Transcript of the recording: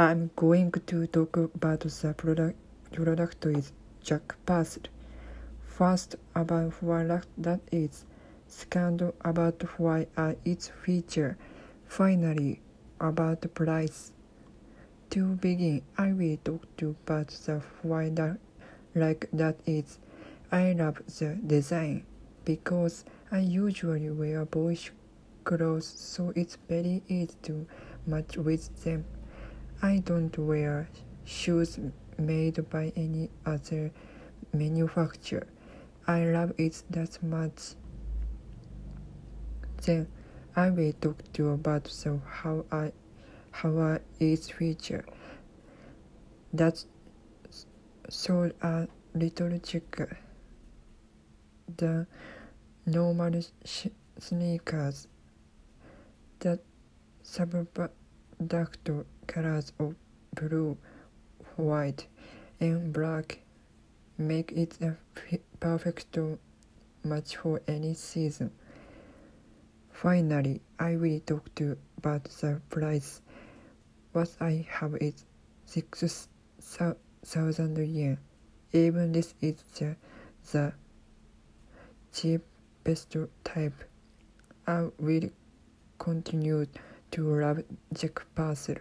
I'm going to talk about the product, product is Jack Purcell. First, about what that is. Second, about why are its feature. Finally, about price. To begin, I will talk to about the why that like that is. I love the design because I usually wear boyish clothes so it's very easy to match with them. I don't wear shoes made by any other manufacturer. I love it that much. Then I will talk to you about the how I how I its feature. That's so a little check. The normal sneakers. The subduct colors of blue, white, and black make it a perfect match for any season. Finally, I will talk to about the price. What I have is six thousand yen. Even this is the, the cheapest type. I will continue to Jack Purcell.